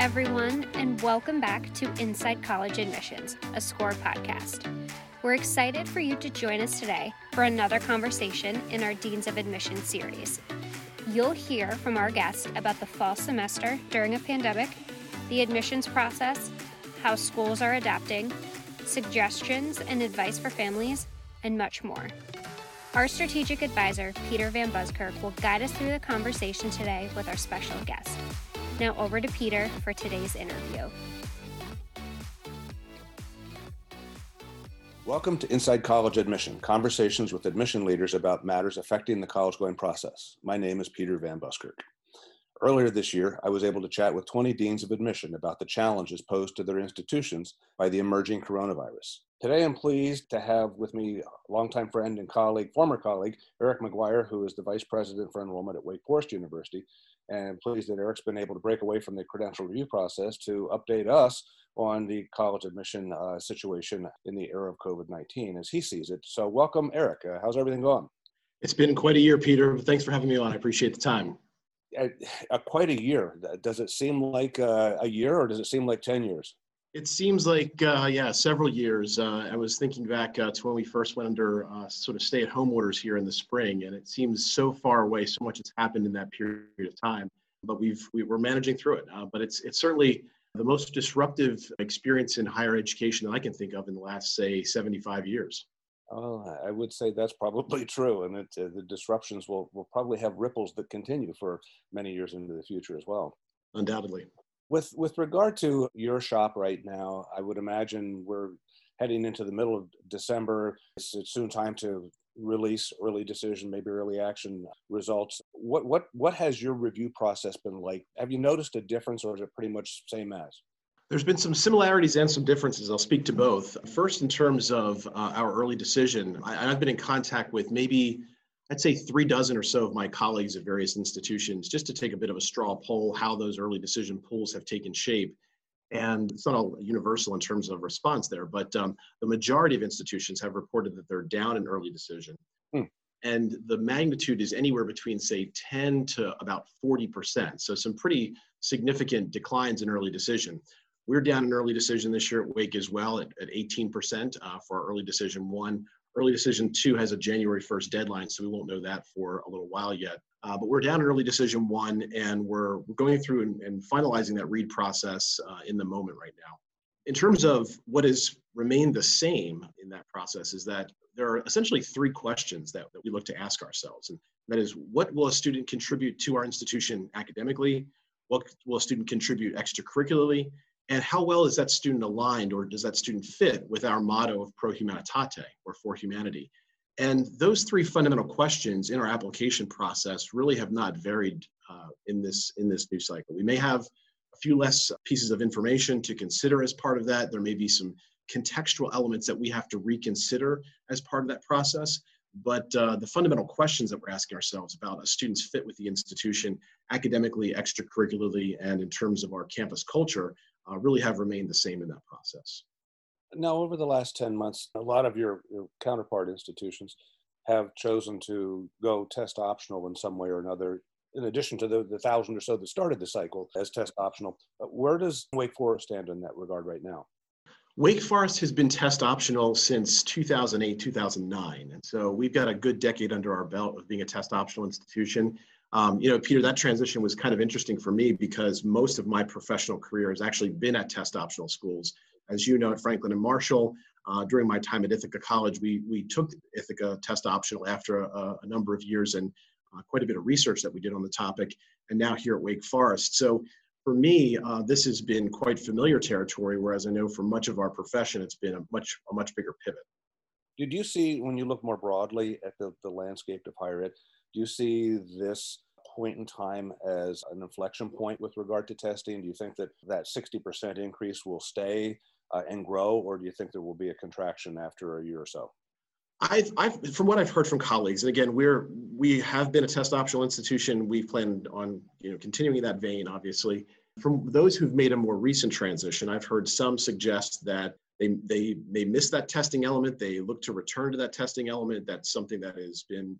everyone, and welcome back to Inside College Admissions, a SCORE podcast. We're excited for you to join us today for another conversation in our Deans of Admission series. You'll hear from our guest about the fall semester during a pandemic, the admissions process, how schools are adapting, suggestions and advice for families, and much more. Our strategic advisor, Peter Van Buskirk, will guide us through the conversation today with our special guest. Now, over to Peter for today's interview. Welcome to Inside College Admission, conversations with admission leaders about matters affecting the college going process. My name is Peter Van Buskirk. Earlier this year, I was able to chat with 20 deans of admission about the challenges posed to their institutions by the emerging coronavirus. Today, I'm pleased to have with me longtime friend and colleague, former colleague, Eric Maguire, who is the Vice President for Enrollment at Wake Forest University. And pleased that Eric's been able to break away from the credential review process to update us on the college admission uh, situation in the era of COVID 19 as he sees it. So, welcome, Eric. Uh, how's everything going? It's been quite a year, Peter. Thanks for having me on. I appreciate the time. Uh, quite a year. Does it seem like uh, a year or does it seem like 10 years? It seems like, uh, yeah, several years. Uh, I was thinking back to when we first went under sort of stay at home orders here in the spring, and it seems so far away. So much has happened in that period of time, but we've, we, are managing through it. but it's, it's certainly the most disruptive experience in higher education that I can think of in the last, say, 75 years. Oh, I would say that's probably true, and it, uh, the disruptions will, will probably have ripples that continue for many years into the future as well. Undoubtedly. With with regard to your shop right now, I would imagine we're heading into the middle of December. It's, it's soon time to release early decision, maybe early action results. What what what has your review process been like? Have you noticed a difference, or is it pretty much same as? There's been some similarities and some differences. I'll speak to both. First, in terms of uh, our early decision, I, I've been in contact with maybe I'd say three dozen or so of my colleagues at various institutions just to take a bit of a straw poll how those early decision pools have taken shape. And it's not all universal in terms of response there, but um, the majority of institutions have reported that they're down in early decision. Hmm. And the magnitude is anywhere between, say, 10 to about 40%. So, some pretty significant declines in early decision. We're down in early decision this year at Wake as well at, at 18% uh, for our early decision one. Early decision two has a January 1st deadline, so we won't know that for a little while yet. Uh, but we're down in early decision one, and we're, we're going through and, and finalizing that read process uh, in the moment right now. In terms of what has remained the same in that process, is that there are essentially three questions that, that we look to ask ourselves. And that is, what will a student contribute to our institution academically? What will a student contribute extracurricularly? And how well is that student aligned or does that student fit with our motto of pro humanitate or for humanity? And those three fundamental questions in our application process really have not varied uh, in this in this new cycle. We may have a few less pieces of information to consider as part of that. There may be some contextual elements that we have to reconsider as part of that process. But uh, the fundamental questions that we're asking ourselves about a student's fit with the institution academically extracurricularly and in terms of our campus culture uh, really have remained the same in that process. Now, over the last 10 months, a lot of your, your counterpart institutions have chosen to go test optional in some way or another, in addition to the, the thousand or so that started the cycle as test optional. Where does Wake Forest stand in that regard right now? Wake Forest has been test optional since 2008, 2009. And so we've got a good decade under our belt of being a test optional institution. Um, you know, Peter, that transition was kind of interesting for me because most of my professional career has actually been at test optional schools. As you know, at Franklin and Marshall, uh, during my time at Ithaca College, we, we took Ithaca test optional after a, a number of years and uh, quite a bit of research that we did on the topic, and now here at Wake Forest. So for me, uh, this has been quite familiar territory, whereas I know for much of our profession, it's been a much, a much bigger pivot. Did you see, when you look more broadly at the, the landscape of higher ed, do you see this point in time as an inflection point with regard to testing? Do you think that that 60% increase will stay uh, and grow, or do you think there will be a contraction after a year or so? I've, I've, from what I've heard from colleagues, and again, we're we have been a test optional institution. We've planned on you know continuing that vein, obviously. From those who've made a more recent transition, I've heard some suggest that they they they miss that testing element. They look to return to that testing element. That's something that has been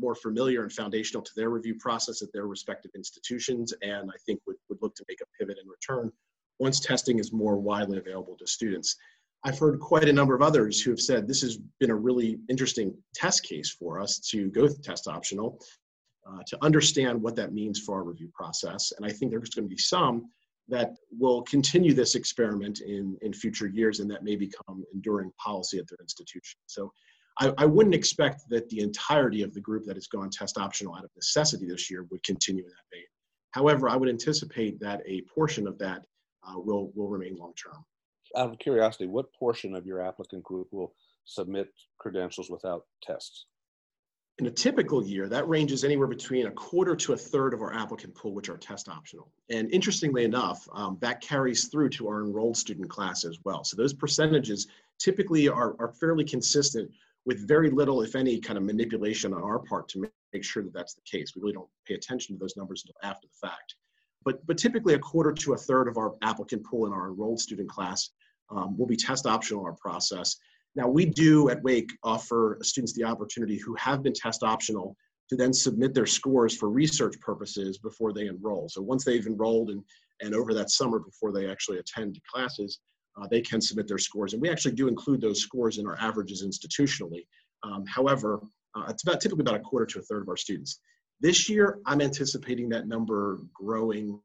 more familiar and foundational to their review process at their respective institutions, and I think would, would look to make a pivot and return once testing is more widely available to students. I've heard quite a number of others who have said this has been a really interesting test case for us to go test optional, uh, to understand what that means for our review process. And I think there's going to be some that will continue this experiment in, in future years and that may become enduring policy at their institution. So I, I wouldn't expect that the entirety of the group that has gone test optional out of necessity this year would continue in that vein. However, I would anticipate that a portion of that uh, will, will remain long term out of curiosity, what portion of your applicant group will submit credentials without tests? In a typical year, that ranges anywhere between a quarter to a third of our applicant pool, which are test optional. And interestingly enough, um, that carries through to our enrolled student class as well. So those percentages typically are, are fairly consistent with very little, if any, kind of manipulation on our part to make, sure that that's the case. We really don't pay attention to those numbers until after the fact. But, but typically a quarter to a third of our applicant pool in our enrolled student class um, will be test optional in our process. Now we do at Wake offer students the opportunity who have been test optional to then submit their scores for research purposes before they enroll. So once they've enrolled and, and over that summer before they actually attend classes, uh, they can submit their scores. And we actually do include those scores in our averages institutionally. Um, however, uh, it's about typically about a quarter to a third of our students. This year, I'm anticipating that number growing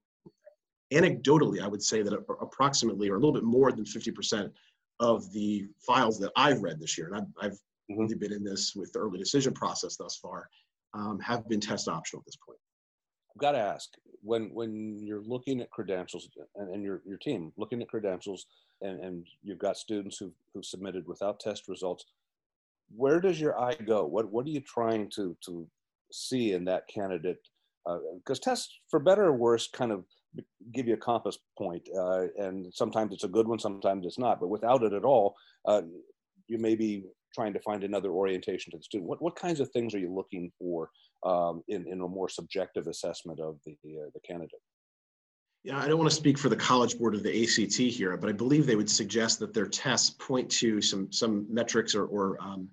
anecdotally, I would say that approximately or a little bit more than 50% of the files that I've read this year, and I've, I've mm-hmm. only been in this with the early decision process thus far, um, have been test optional at this point. I've got to ask when when you're looking at credentials and, and your your team looking at credentials and, and you've got students who've, who've submitted without test results, where does your eye go? What what are you trying to to see in that candidate? Because uh, tests, for better or worse, kind of give you a compass point, uh, and sometimes it's a good one, sometimes it's not. But without it at all, uh, you may be trying to find another orientation to the student. What what kinds of things are you looking for um, in in a more subjective assessment of the uh, the candidate? Yeah, I don't want to speak for the College Board of the ACT here, but I believe they would suggest that their tests point to some some metrics or, or um,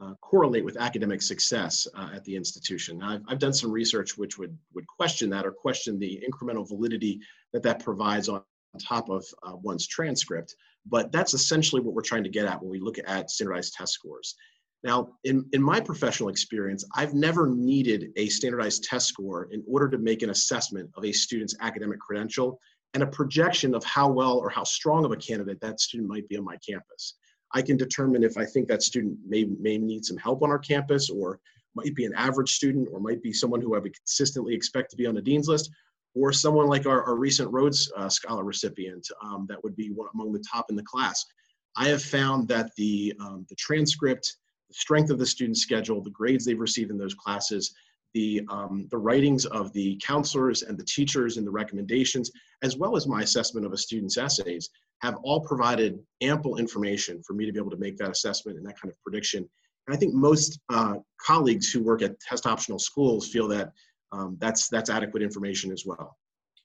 uh, correlate with academic success uh, at the institution. Now, I've, I've, done some research which would, would question that or question the incremental validity that that provides on top of uh, one's transcript, but that's essentially what we're trying to get at when we look at standardized test scores. Now, in, in my professional experience, I've never needed a standardized test score in order to make an assessment of a student's academic credential and a projection of how well or how strong of a candidate that student might be on my campus. I can determine if I think that student may, may need some help on our campus or might be an average student or might be someone who I would consistently expect to be on the dean's list or someone like our, our recent Rhodes uh, Scholar recipient um, that would be one among the top in the class. I have found that the, um, the transcript, the strength of the student schedule, the grades they've received in those classes, the, um, the writings of the counselors and the teachers and the recommendations, as well as my assessment of a student's essays, have all provided ample information for me to be able to make that assessment and that kind of prediction. And I think most uh, colleagues who work at test optional schools feel that um, that's, that's adequate information as well.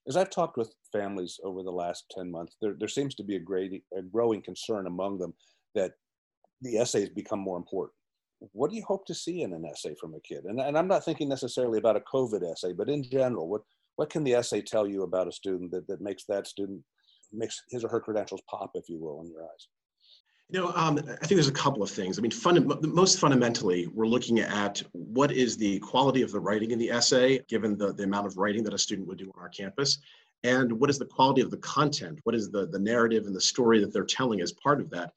As I've talked with families over the last 10 months, there, there seems to be a, great, a growing concern among them that the essays become more important. What do you hope to see in an essay from a kid? And, and I'm not thinking necessarily about a COVID essay, but in general, what, what can the essay tell you about a student that, that makes that student makes his or her credentials pop, if you will, in your eyes? You know, um, I think there's a couple of things. I mean, funda- most fundamentally, we're looking at what is the quality of the writing in the essay, given the, the amount of writing that a student would do on our campus, and what is the quality of the content? What is the, the narrative and the story that they're telling as part of that?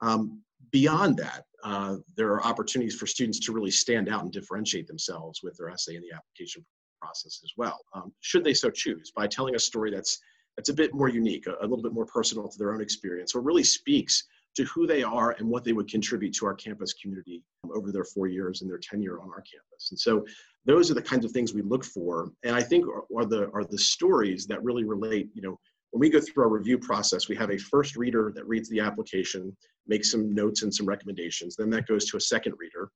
Um, beyond that, uh, there are opportunities for students to really stand out and differentiate themselves with their essay in the application process as well, um, should they so choose, by telling a story that's that's a bit more unique, a, a little bit more personal to their own experience, or really speaks to who they are and what they would contribute to our campus community over their four years and their tenure on our campus. And so those are the kinds of things we look for. And I think are, are, the are the stories that really relate, you know, when we go through our review process, we have a first reader that reads the application, makes some notes and some recommendations. Then that goes to a second reader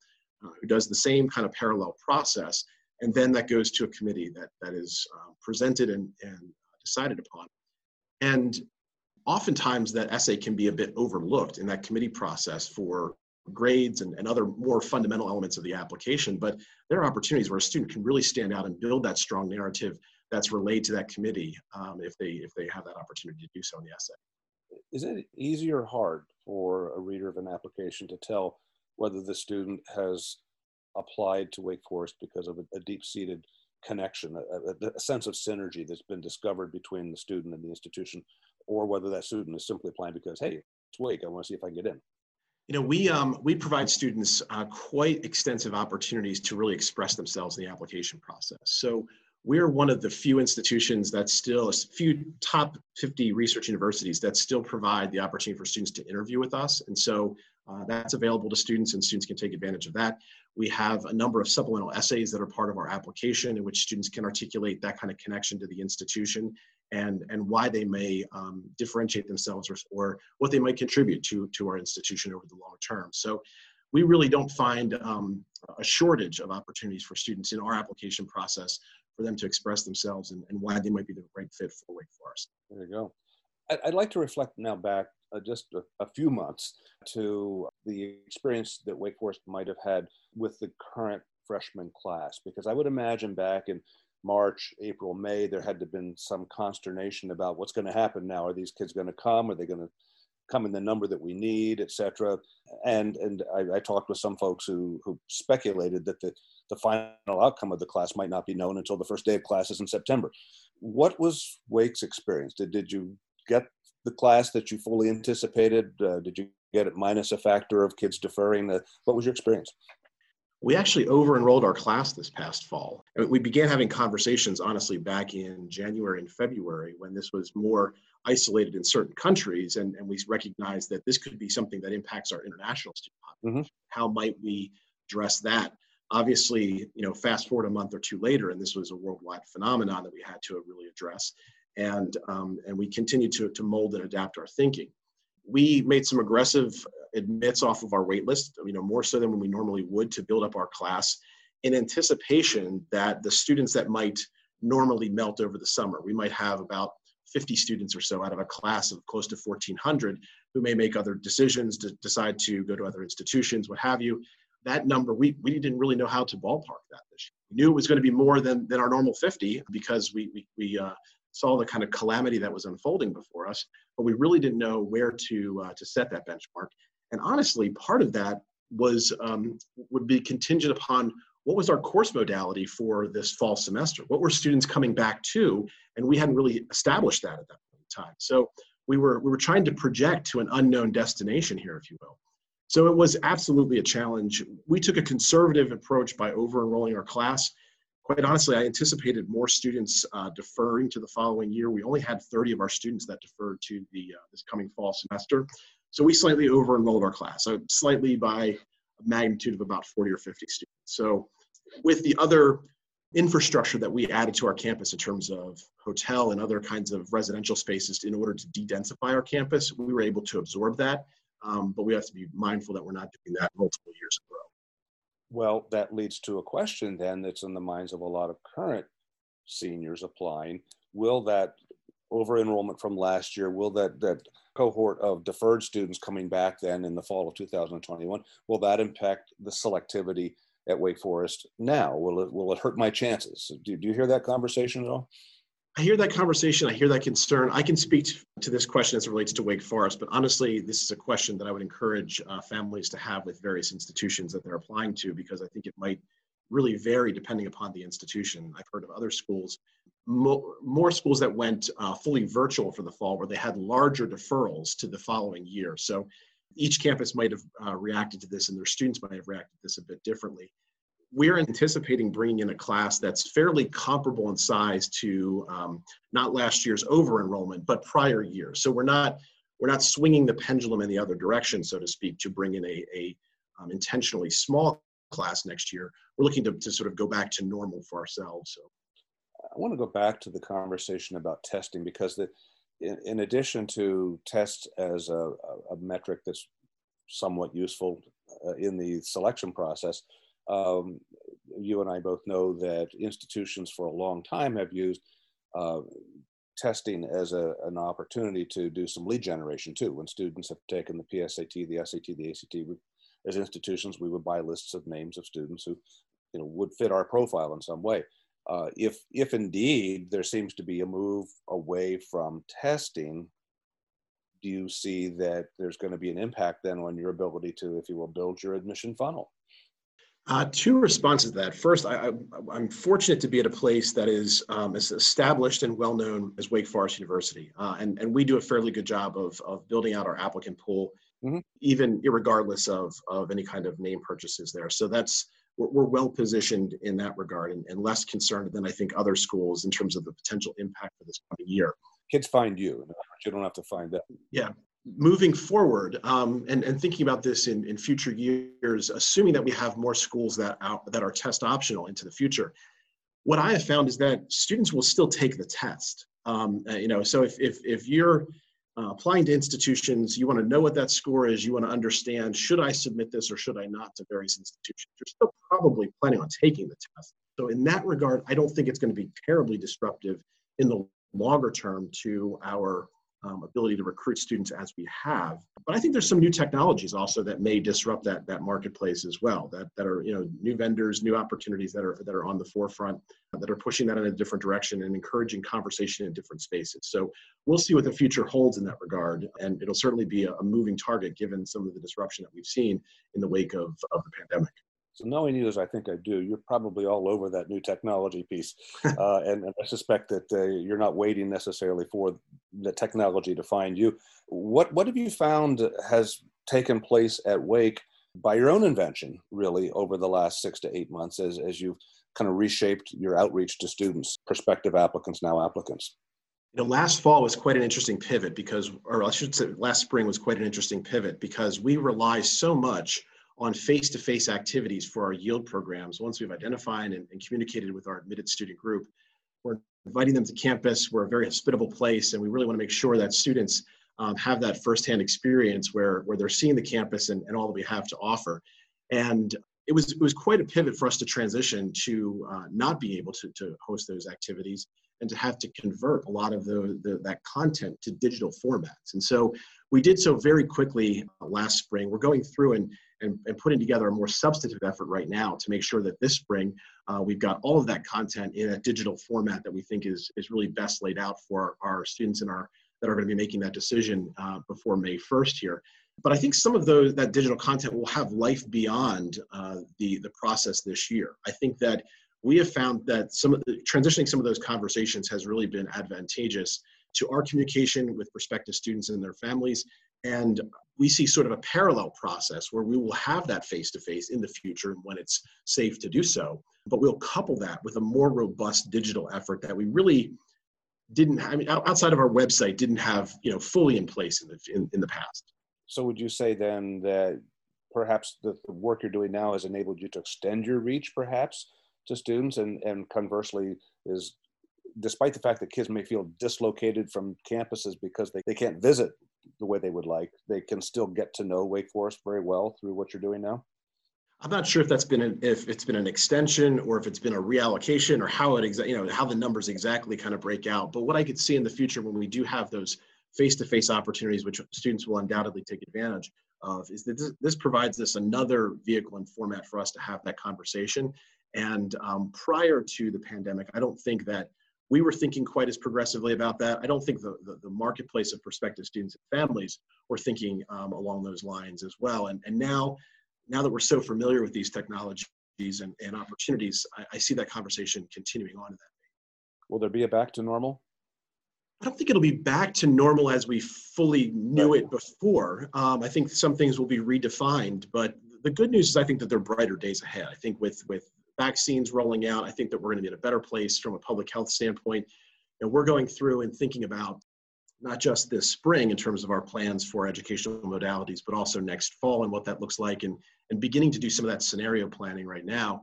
uh, who does the same kind of parallel process. And then that goes to a committee that, that is uh, presented and, and decided upon. And oftentimes that essay can be a bit overlooked in that committee process for grades and, and other more fundamental elements of the application. But there are opportunities where a student can really stand out and build that strong narrative that's relayed to that committee um, if they if they have that opportunity to do so in the essay. Is it easy or hard for a reader of an application to tell whether the student has applied to Wake Forest because of a, a deep-seated connection, a, a, sense of synergy that's been discovered between the student and the institution, or whether that student is simply applying because, hey, it's Wake, I want to see if I can get in. You know, we um, we provide students uh, quite extensive opportunities to really express themselves in the application process. So we're one of the few institutions that still, a few top 50 research universities that still provide the opportunity for students to interview with us. And so uh, that's available to students and students can take advantage of that. We have a number of supplemental essays that are part of our application in which students can articulate that kind of connection to the institution and, and why they may um, differentiate themselves or, or what they might contribute to, to our institution over the long term. So we really don't find um, a shortage of opportunities for students in our application process for them to express themselves and, and why they might be the right fit for Wake Forest. There you go. I'd like to reflect now back uh, just a, a, few months to the experience that Wake Forest might have had with the current freshman class, because I would imagine back in March, April, May, there had to have been some consternation about what's going to happen now. Are these kids going to come? Are they going to come in the number that we need, et cetera? And and I, I talked with some folks who who speculated that the the final outcome of the class might not be known until the first day of classes in September. What was Wake's experience? Did did you get the class that you fully anticipated? Uh, did you get it minus a factor of kids deferring? The, what was your experience? We actually over enrolled our class this past fall. we began having conversations, honestly, back in January and February when this was more isolated in certain countries. And, and we recognized that this could be something that impacts our international student population. Mm-hmm. How might we address that? Obviously, you know, fast forward a month or two later, and this was a worldwide phenomenon that we had to really address. And, um, and we continue to, to mold and adapt our thinking. We made some aggressive admits off of our wait list, you know, more so than when we normally would to build up our class in anticipation that the students that might normally melt over the summer, we might have about 50 students or so out of a class of close to 1400 who may make other decisions to decide to go to other institutions what have you that number we, we didn't really know how to ballpark that we knew it was going to be more than, than our normal 50 because we, we, we uh, saw the kind of calamity that was unfolding before us but we really didn't know where to uh, to set that benchmark and honestly, part of that was um, would be contingent upon what was our course modality for this fall semester? What were students coming back to? And we hadn't really established that at that point in time. So we were we were trying to project to an unknown destination here, if you will. So it was absolutely a challenge. We took a conservative approach by over enrolling our class. Quite honestly, I anticipated more students uh, deferring to the following year. We only had 30 of our students that deferred to the uh, this coming fall semester. So we slightly over enrolled our class, so slightly by a magnitude of about 40 or 50 students. So with the other infrastructure that we added to our campus in terms of hotel and other kinds of residential spaces in order to de-densify our campus, we were able to absorb that. Um, but we have to be mindful that we're not doing that multiple years in a row. Well, that leads to a question then that's in the minds of a lot of current seniors applying. Will that over enrollment from last year, will that, that cohort of deferred students coming back then in the fall of 2021, will that impact the selectivity at Wake Forest now? Will it, will it hurt my chances? Do, do you hear that conversation at all? I hear that conversation. I hear that concern. I can speak to this question as it relates to Wake Forest, but honestly, this is a question that I would encourage uh, families to have with various institutions that they're applying to because I think it might really vary depending upon the institution. I've heard of other schools mo- more schools that went uh, fully virtual for the fall where they had larger deferrals to the following year. So each campus might have uh, reacted to this and their students might have reacted to this a bit differently. We're anticipating bringing in a class that's fairly comparable in size to um, not last year's over enrollment, but prior years. So we're not we're not swinging the pendulum in the other direction, so to speak, to bring in a, a um, intentionally small class next year. We're looking to, to sort of go back to normal for ourselves. So I want to go back to the conversation about testing because the, in, in addition to tests as a, a, metric that's somewhat useful uh, in the selection process, um, you and I both know that institutions for a long time have used uh, testing as a, an opportunity to do some lead generation too. When students have taken the PSAT, the SAT, the ACT, we, as institutions, we would buy lists of names of students who you know, would fit our profile in some way Uh, if if indeed there seems to be a move away from testing, do you see that there's going to be an impact then on your ability to, if you will, build your admission funnel? Uh, two responses to that. First, I, am fortunate to be at a place that is um, as established and well known as Wake Forest University, uh, and and we do a fairly good job of of building out our applicant pool, mm-hmm. even regardless of of any kind of name purchases there. So that's we're, we're well positioned in that regard, and, and less concerned than I think other schools in terms of the potential impact for this coming year. Kids find you. You don't have to find them. Yeah, moving forward um, and, and thinking about this in, in future years, assuming that we have more schools that, out, that are test optional into the future, what I have found is that students will still take the test. Um, uh, you know, so if, if, if you're uh, applying to institutions, you want to know what that score is, you want to understand, should I submit this or should I not to various institutions? You're still probably planning on taking the test. So in that regard, I don't think it's going to be terribly disruptive in the longer term to our um, ability to recruit students as we have. But I think there's some new technologies also that may disrupt that that marketplace as well. That that are you know new vendors, new opportunities that are that are on the forefront that are pushing that in a different direction and encouraging conversation in different spaces. So we'll see what the future holds in that regard, and it'll certainly be a, a moving target given some of the disruption that we've seen in the wake of of the pandemic. So knowing you as I think I do, you're probably all over that new technology piece, uh, and, and, I suspect that uh, you're not waiting necessarily for the technology to find you. What what have you found has taken place at Wake by your own invention, really, over the last six to eight months, as as you've kind of reshaped your outreach to students, prospective applicants, now applicants? You know, last fall was quite an interesting pivot because, or I should say, last spring was quite an interesting pivot because we rely so much on face-to-face activities for our yield programs. Once we've identified and, and, communicated with our admitted student group, we're inviting them to campus. We're a very hospitable place, and we really want to make sure that students um, have that firsthand experience where, where they're seeing the campus and, and all that we have to offer. And it was, it was quite a pivot for us to transition to uh, not be able to, to host those activities and to have to convert a lot of the, the, that content to digital formats. And so we did so very quickly uh, last spring. We're going through and, and, and, putting together a more substantive effort right now to make sure that this spring uh, we've got all of that content in a digital format that we think is, is really best laid out for our, students and our that are going to be making that decision uh, before May 1st here. But I think some of those that digital content will have life beyond uh, the the process this year. I think that we have found that some of the, transitioning some of those conversations has really been advantageous to our communication with prospective students and their families. And we see sort of a parallel process where we will have that face to face in the future when it's safe to do so. But we'll couple that with a more robust digital effort that we really didn't I mean outside of our website didn't have you know fully in place in the in, in the past. So would you say then that perhaps the, the work you're doing now has enabled you to extend your reach perhaps to students and, and conversely is despite the fact that kids may feel dislocated from campuses because they, they can't visit the way they would like, they can still get to know Wake Forest very well through what you're doing now? I'm not sure if that's been an, if it's been an extension or if it's been a reallocation or how it exa- you know how the numbers exactly kind of break out. But what I could see in the future when we do have those face-to-face opportunities, which students will undoubtedly take advantage of, is that this, this provides us another vehicle and format for us to have that conversation and um, prior to the pandemic, I don't think that we were thinking quite as progressively about that. I don't think the, the, the marketplace of prospective students and families were thinking um, along those lines as well. And, and now, now that we're so familiar with these technologies and, and opportunities, I, I see that conversation continuing on in that. Will there be a back to normal? I don't think it'll be back to normal as we fully knew it before. Um, I think some things will be redefined, but the good news is I think that there are brighter days ahead. I think with with vaccines rolling out, I think that we're going to be in a better place from a public health standpoint. And we're going through and thinking about not just this spring in terms of our plans for educational modalities, but also next fall and what that looks like, and, and beginning to do some of that scenario planning right now.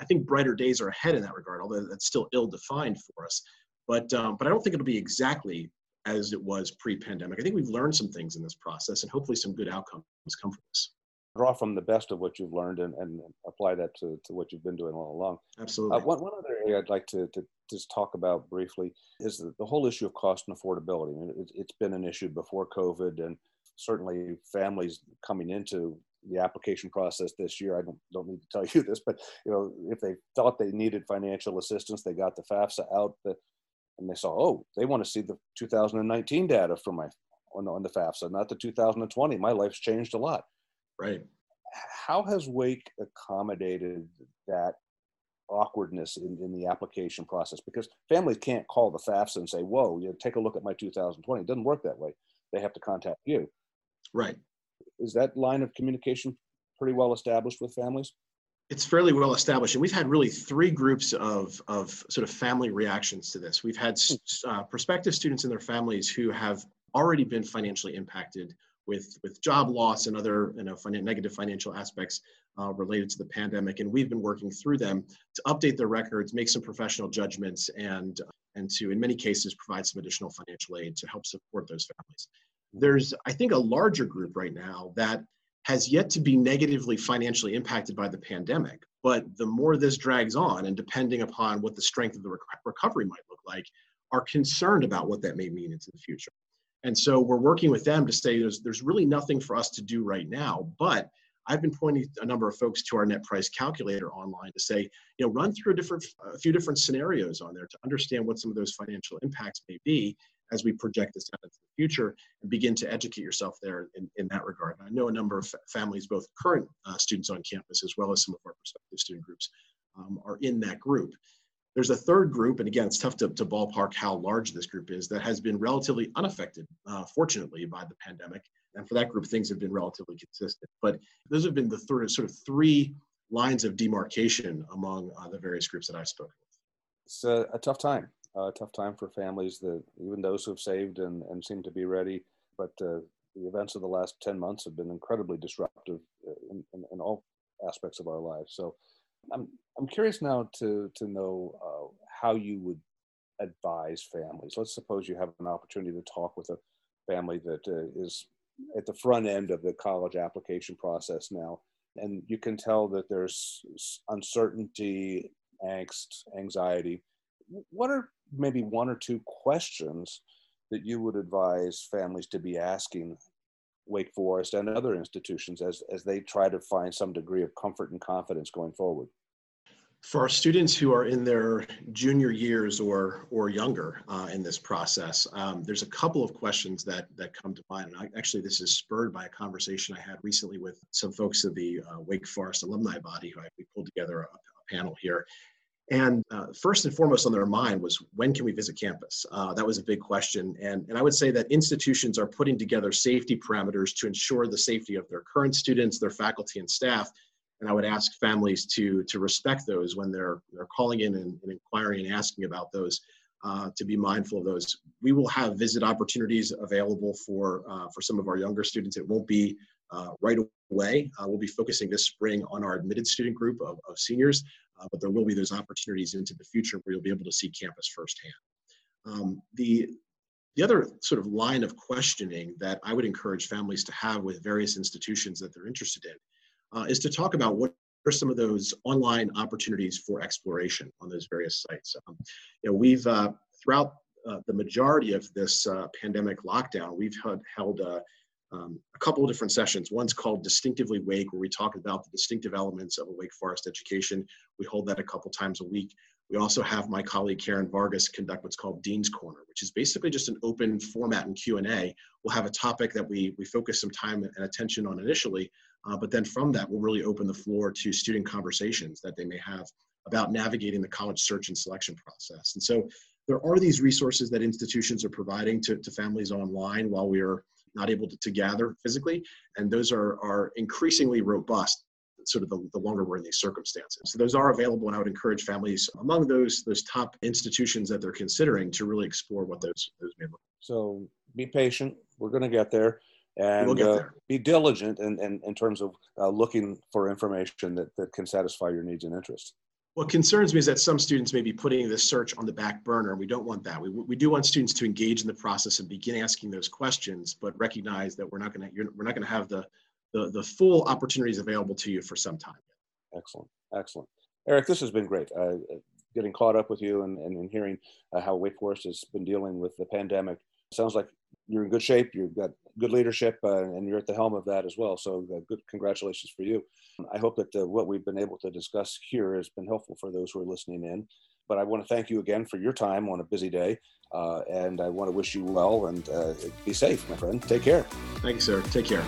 I think brighter days are ahead in that regard, although that's still ill-defined for us. But um, but I don't think it'll be exactly as it was pre-pandemic. I think we've learned some things in this process, and hopefully some good outcomes come from this draw from the best of what you've learned and, and apply that to, to what you've been doing all along. Absolutely. Uh, one, one other area I'd like to, to just talk about briefly is the, the whole issue of cost and affordability. I mean, it, it's been an issue before COVID, and certainly families coming into the application process this year. I don't don't need to tell you this, but you know, if they thought they needed financial assistance, they got the FAFSA out, the, and they saw, oh, they want to see the 2019 data from my on the, on the FAFSA, not the 2020. My life's changed a lot. Right. How has Wake accommodated that awkwardness in, in the application process? Because families can't call the FAFSA and say, whoa, you know, take a look at my 2020. It doesn't work that way. They have to contact you. Right. Is that line of communication pretty well established with families? It's fairly well established, and we've had really three groups of, of sort of family reactions to this. We've had hmm. uh, prospective students and their families who have already been financially impacted with, with job loss and other you know, negative financial aspects uh, related to the pandemic. And we've been working through them to update their records, make some professional judgments, and, and to, in many cases, provide some additional financial aid to help support those families. There's, I think, a larger group right now that has yet to be negatively financially impacted by the pandemic. But the more this drags on, and depending upon what the strength of the rec- recovery might look like, are concerned about what that may mean into the future. And so we're working with them to say there's, there's really nothing for us to do right now. But I've been pointing a number of folks to our net price calculator online to say, you know, run through a different, a few different scenarios on there to understand what some of those financial impacts may be as we project this out into the future and begin to educate yourself there in, in that regard. And I know a number of families, both current uh, students on campus as well as some of our prospective student groups, um, are in that group. There's a third group, and again, it's tough to, to ballpark how large this group is, that has been relatively unaffected, uh, fortunately, by the pandemic. And for that group, things have been relatively consistent. But those have been the third, sort of three lines of demarcation among uh, the various groups that I've spoken with. It's a, a tough time, a tough time for families, that even those who have saved and, and seem to be ready. But uh, the events of the last 10 months have been incredibly disruptive uh, in, in, in all aspects of our lives. So I'm I'm curious now to to know uh, how you would advise families. Let's suppose you have an opportunity to talk with a family that uh, is at the front end of the college application process now, and you can tell that there's uncertainty, angst, anxiety. What are maybe one or two questions that you would advise families to be asking Wake Forest and other institutions as, as they try to find some degree of comfort and confidence going forward? For our students who are in their junior years or or younger uh, in this process, um, there's a couple of questions that that come to mind. And I, actually, this is spurred by a conversation I had recently with some folks of the uh, Wake Forest alumni body who I, we pulled together a, a panel here. And uh, first and foremost on their mind was when can we visit campus? Uh, that was a big question. And, and I would say that institutions are putting together safety parameters to ensure the safety of their current students, their faculty, and staff. And I would ask families to, to respect those when they're, they're calling in and, and inquiring and asking about those, uh, to be mindful of those. We will have visit opportunities available for, uh, for some of our younger students. It won't be uh, right away. Uh, we'll be focusing this spring on our admitted student group of, of seniors, uh, but there will be those opportunities into the future where you'll be able to see campus firsthand. Um, the, the other sort of line of questioning that I would encourage families to have with various institutions that they're interested in uh, is to talk about what are some of those online opportunities for exploration on those various sites. Um, you know, we've uh, throughout uh, the majority of this uh, pandemic lockdown, we've had, held uh, um, a couple of different sessions. One's called Distinctively Wake, where we talk about the distinctive elements of a Wake Forest education. We hold that a couple times a week. We also have my colleague Karen Vargas conduct what's called Dean's Corner, which is basically just an open format and Q&A. We'll have a topic that we, we focus some time and attention on initially, uh, but then from that, we'll really open the floor to student conversations that they may have about navigating the college search and selection process. And so there are these resources that institutions are providing to, to families online while we are not able to, to gather physically. And those are, are increasingly robust sort of the, the longer we're in these circumstances. So those are available, and I would encourage families among those those top institutions that they're considering to really explore what those those may look. So be patient. We're going to get there, and we'll get uh, there. be diligent in, in, in terms of uh, looking for information that, that can satisfy your needs and interests. What concerns me is that some students may be putting this search on the back burner, and we don't want that. We, we do want students to engage in the process and begin asking those questions, but recognize that we're not going to we're not going to have the, the the full opportunities available to you for some time. Excellent, excellent, Eric. This has been great. Uh, getting caught up with you and, and, and hearing uh, how Wake Forest has been dealing with the pandemic. Sounds like you're in good shape. You've got good leadership, uh, and you're at the helm of that as well. So, uh, good congratulations for you. I hope that uh, what we've been able to discuss here has been helpful for those who are listening in. But I want to thank you again for your time on a busy day, uh, and I want to wish you well and uh, be safe, my friend. Take care. Thank you, sir. Take care.